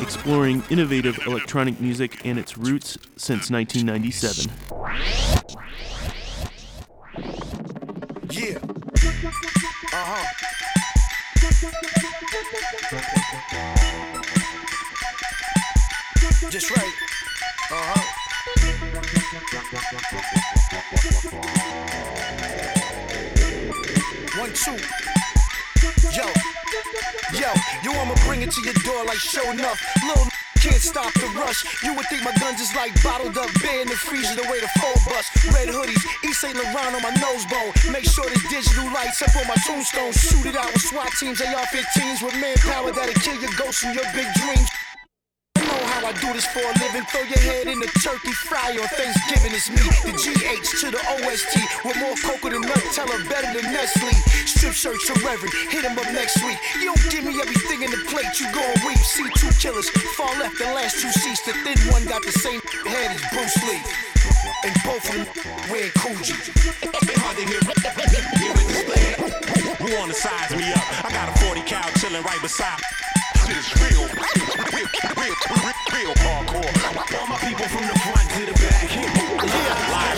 Exploring innovative electronic music and its roots since 1997. Yeah. Uh huh. Just right. Uh huh. One, two. Yo. Yo, you I'ma bring it to your door like show enough. Little can't stop the rush. You would think my guns is like bottled up beer in the freezer the way the full bus. Red hoodies, East St. Laurent on my nose bone. Make sure there's digital lights up on my tombstone. Shoot it out with SWAT teams, AR-15s with manpower that'll kill your ghosts and your big dreams. How I do this for a living. Throw your head in the turkey fry on Thanksgiving. It's me, the GH to the OST. With more cocoa than Nutella, better than Nestle. Strip search to Reverend, hit him up next week. You don't give me everything in the plate, you gon' weep. See two killers, fall left the last two seats. The thin one got the same head as Bruce Lee. And both of them wearing Coogi. Hard to hear, it. Who wanna size me up? I got a 40 cal chilling right beside. Shit is real, real, real, real, real, hardcore. All my people from the front to the back.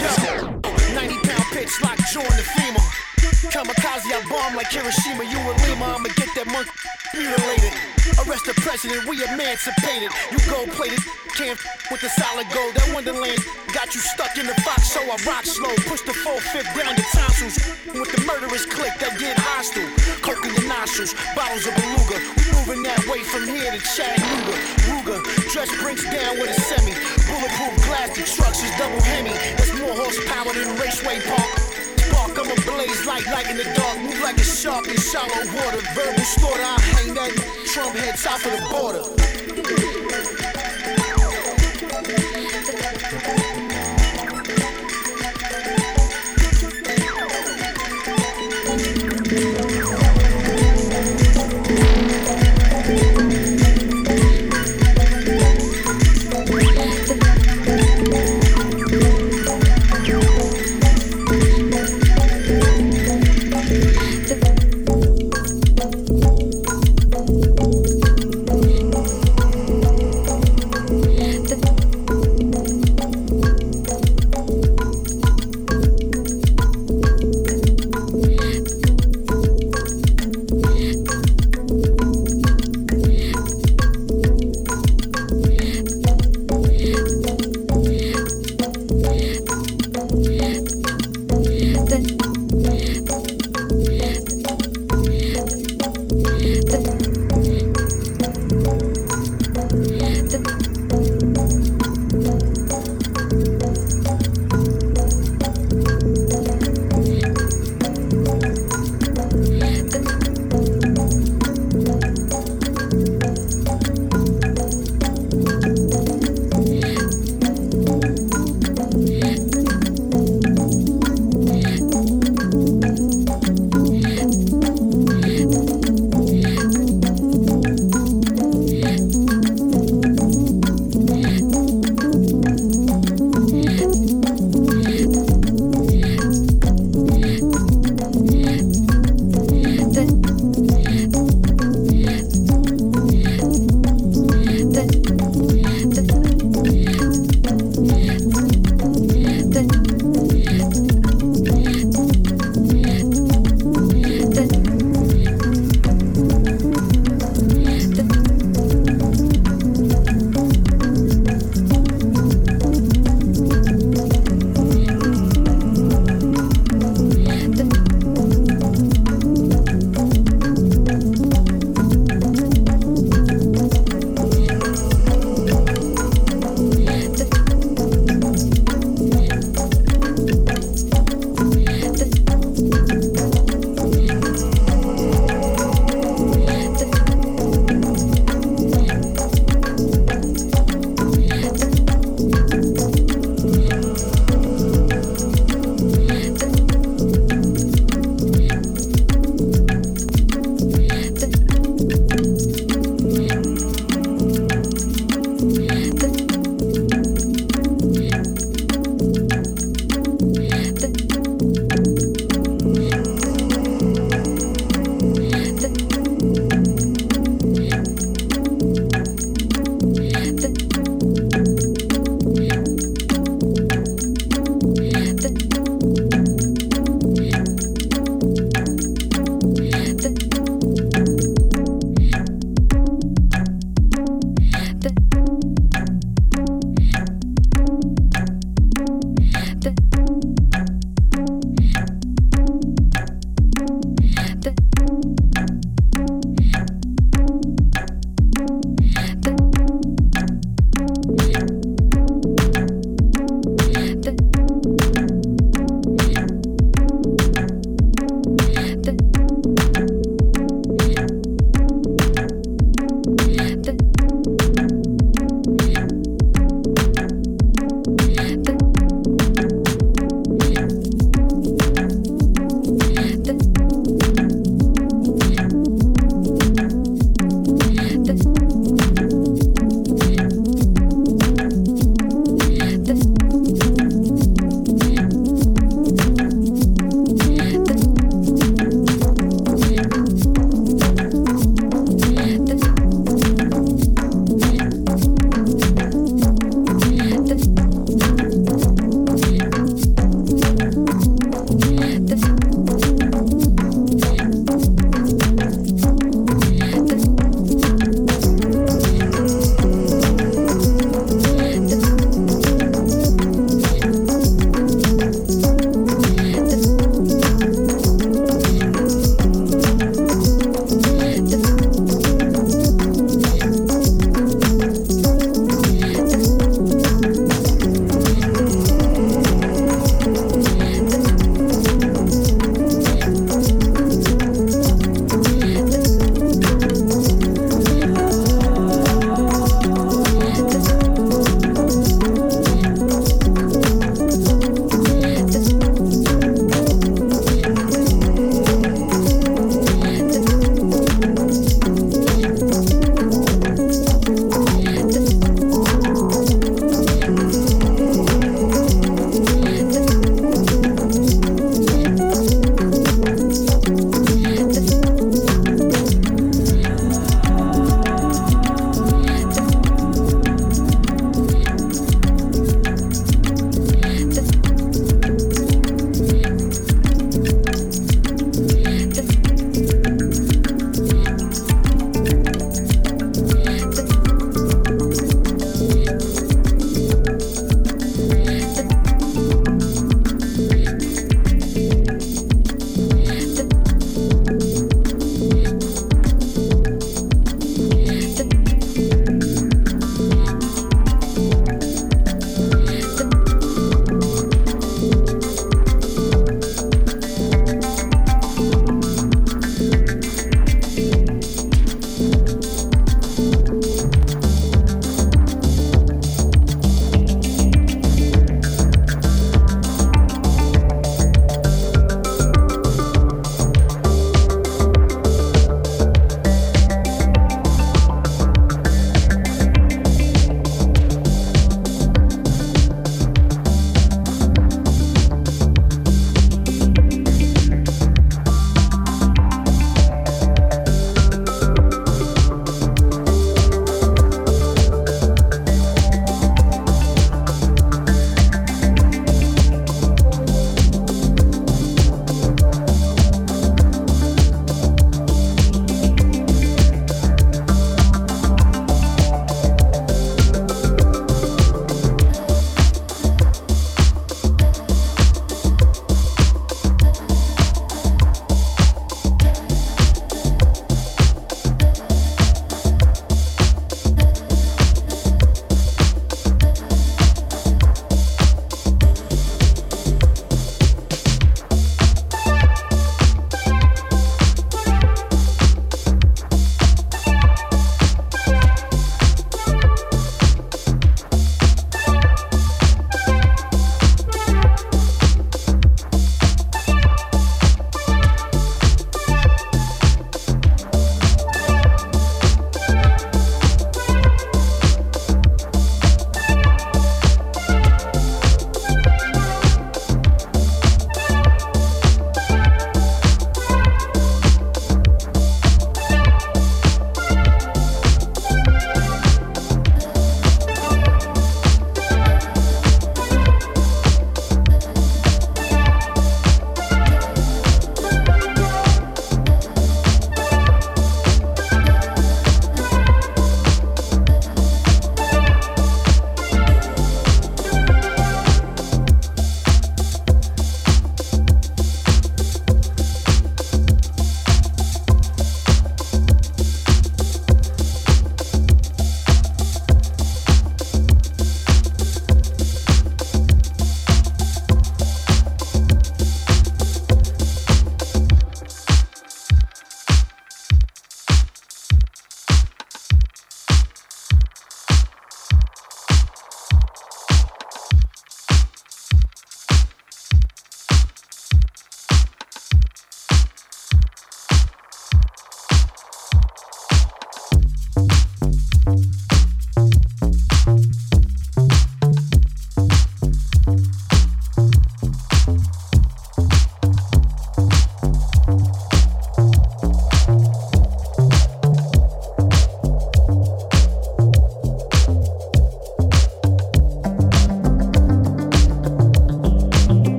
Yeah, yo, 90 pound pitch lock, join the FEMA. Kamikaze, I bomb like Hiroshima, you and Lima. I'ma get that monkey mutilated. Arrest the president, we emancipated. You gold plated, can't with the solid gold. That Wonderland got you stuck in the box, so I rock slow. Push the full fifth down your tonsils. With the murderous click that get hostile. Coke in your nostrils, bottles of beluga. We moving that way from here to Chattanooga. Ruger, dress brinks down with a semi. Bulletproof glass, the trucks is double Hemi. That's more horsepower than Raceway Park. I'm a blaze like light in the dark. Move like a shark in shallow water. Verbal slaughter, I hang that Trump head south of the border.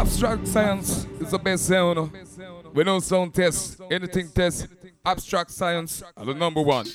Abstract science is the best sound. We know sound test, anything test. Abstract science are the number one.